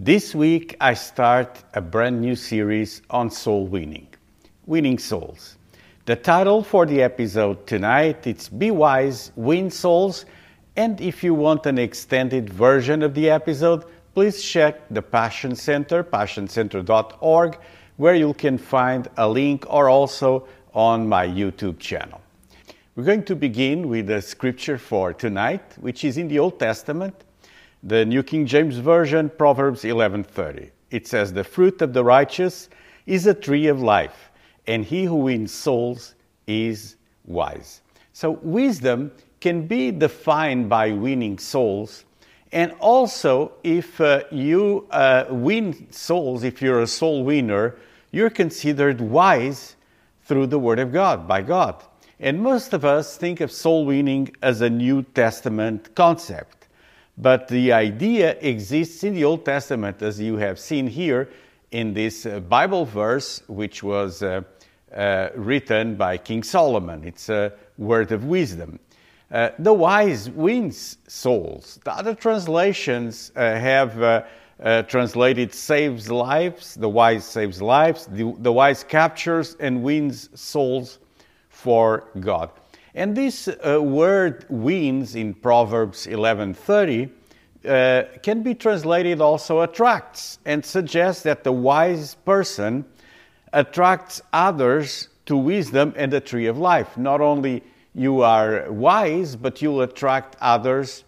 This week, I start a brand new series on soul winning, winning souls. The title for the episode tonight is Be Wise, Win Souls. And if you want an extended version of the episode, please check the Passion Center, passioncenter.org, where you can find a link or also on my YouTube channel. We're going to begin with the scripture for tonight, which is in the Old Testament, the New King James Version, Proverbs 11:30. It says, "The fruit of the righteous is a tree of life, and he who wins souls is wise." So wisdom can be defined by winning souls, and also if uh, you uh, win souls, if you're a soul winner, you're considered wise through the Word of God, by God. And most of us think of soul winning as a New Testament concept. But the idea exists in the Old Testament, as you have seen here in this uh, Bible verse, which was uh, uh, written by King Solomon. It's a word of wisdom. Uh, the wise wins souls. The other translations uh, have translated saves lives, the wise saves lives, the, the wise captures and wins souls for God. And this uh, word wins in Proverbs 11:30 uh, can be translated also attracts and suggests that the wise person attracts others to wisdom and the tree of life. Not only you are wise, but you'll attract others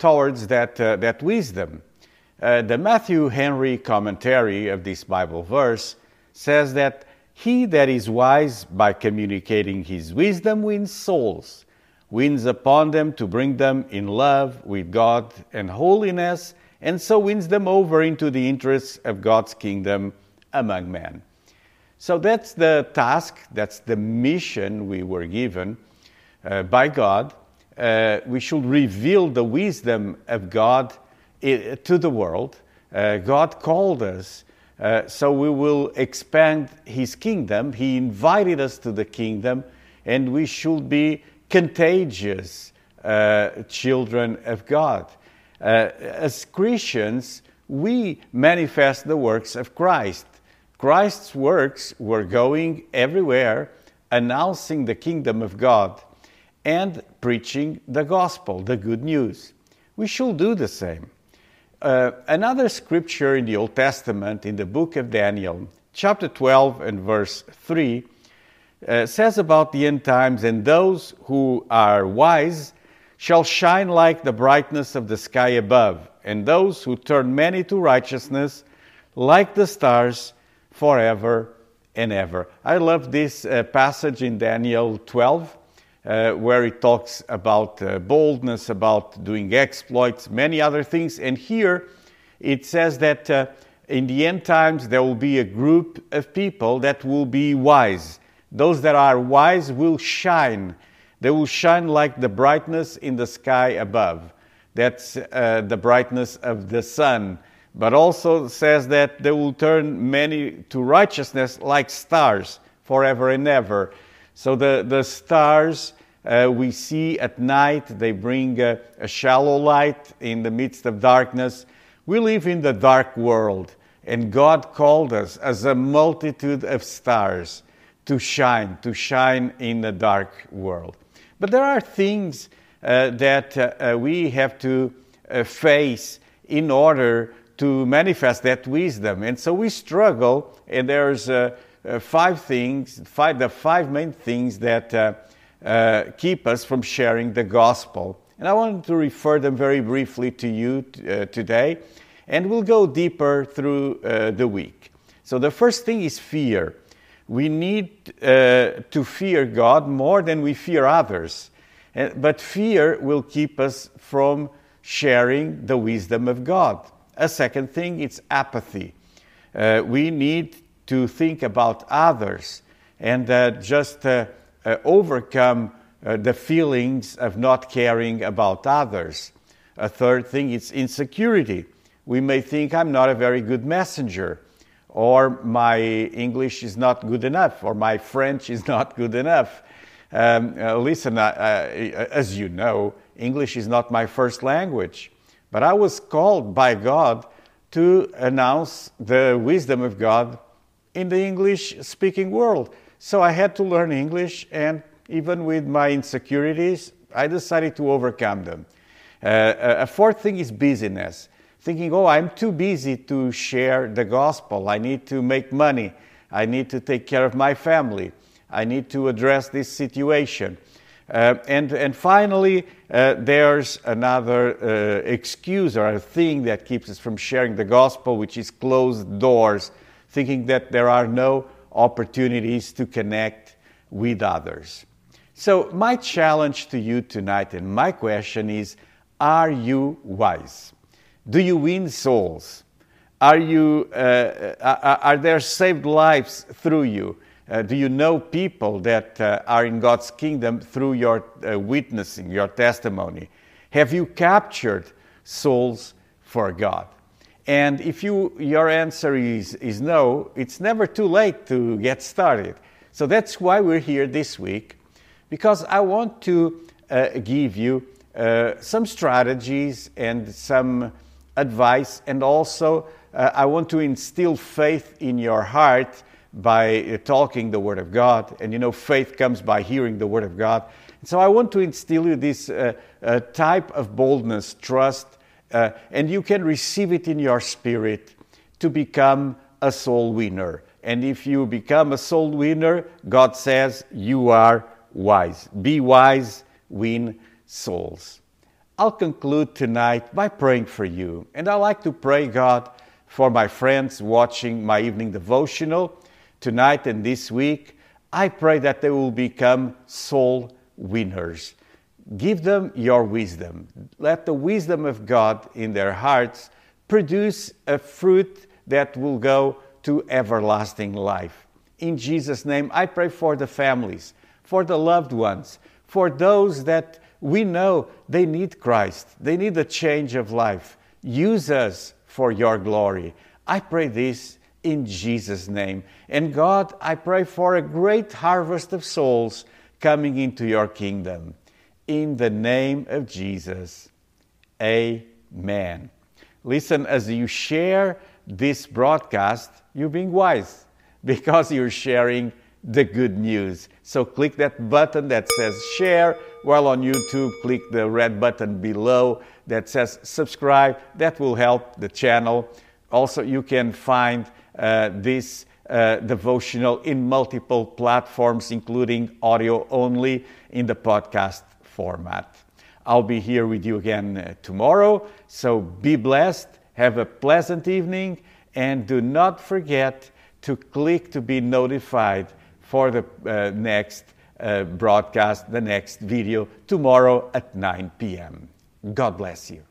towards that, uh, that wisdom. Uh, the Matthew Henry commentary of this Bible verse says that he that is wise by communicating his wisdom wins souls, wins upon them to bring them in love with God and holiness, and so wins them over into the interests of God's kingdom among men. So that's the task, that's the mission we were given uh, by God. Uh, we should reveal the wisdom of God uh, to the world. Uh, God called us uh, so we will expand his kingdom. He invited us to the kingdom, and we should be contagious uh, children of God. Uh, as Christians, we manifest the works of Christ. Christ's works were going everywhere, announcing the kingdom of God and preaching the gospel, the good news. We should do the same. Uh, another scripture in the Old Testament, in the book of Daniel, chapter 12 and verse 3, uh, says about the end times, and those who are wise shall shine like the brightness of the sky above, and those who turn many to righteousness like the stars forever and ever. I love this uh, passage in Daniel 12 uh, where it talks about uh, boldness, about doing exploits, many other things. And here it says that uh, in the end times there will be a group of people that will be wise. Those that are wise will shine. They will shine like the brightness in the sky above. That's uh, the brightness of the sun. But also says that they will turn many to righteousness like stars forever and ever. So the, the stars uh, we see at night, they bring a, a shallow light in the midst of darkness. We live in the dark world, and God called us as a multitude of stars to shine, to shine in the dark world. But there are things uh, that uh, uh we have to uh, face in order to manifest that wisdom. And so we struggle, and there's uh, five things, five, the five main things that uh, keep us from sharing the gospel. And I want to refer them very briefly to you uh, today, and we'll go deeper through uh, the week. So, the first thing is fear. We need uh, to fear God more than we fear others. But fear will keep us from sharing the wisdom of God. A second thing is apathy. Uh, we need to think about others and uh, just uh, uh, overcome the feelings of not caring about others. A third thing is insecurity. We may think I'm not a very good messenger, or my English is not good enough, or my French is not good enough. Um, uh, listen, uh, uh, as you know, English is not my first language, but I was called by God to announce the wisdom of God in the English speaking world. So I had to learn English, and even with my insecurities, I decided to overcome them. Uh, a fourth thing is busyness. Thinking, oh, I'm too busy to share the gospel. I need to make money. I need to take care of my family. I need to address this situation. Uh, and, and finally, uh, there's another uh, excuse or a thing that keeps us from sharing the gospel, which is closed doors, thinking that there are no opportunities to connect with others. So, my challenge to you tonight and my question is are you wise? Do you win souls? Are, you, uh, uh are there saved lives through you? Uh, do you know people that uh, are in God's kingdom through your uh, witnessing, your testimony? Have you captured souls for God? And if you, your answer is, is no, it's never too late to get started. So that's why we're here this week, because I want to uh, give you uh, some strategies and some advice, and also uh, I want to instill faith in your heart by uh, talking the Word of God. And you know, faith comes by hearing the Word of God. So I want to instill you this uh, uh, type of boldness, trust, uh, and you can receive it in your spirit to become a soul winner. And if you become a soul winner, God says you are wise. Be wise, win souls. I'll conclude tonight by praying for you. And I like to pray, God, for my friends watching my evening devotional tonight and this week. I pray that they will become soul winners. Give them your wisdom. Let the wisdom of God in their hearts produce a fruit that will go to everlasting life. In Jesus' name, I pray for the families, for the loved ones, for those that we know they need Christ, they need a change of life. Use us for your glory. I pray this in Jesus' name. And God, I pray for a great harvest of souls coming into your kingdom. In the name of Jesus, amen. Listen, as you share this broadcast, you're being wise because you're sharing the good news. So click that button that says share. While on YouTube, click the red button below that says subscribe. That will help the channel. Also, you can find uh, this uh, devotional in multiple platforms, including audio only in the podcast format. I'll be here with you again uh, tomorrow. So be blessed, have a pleasant evening, and do not forget to click to be notified for the uh, next uh, broadcast, the next video tomorrow at 9 p.m. God bless you.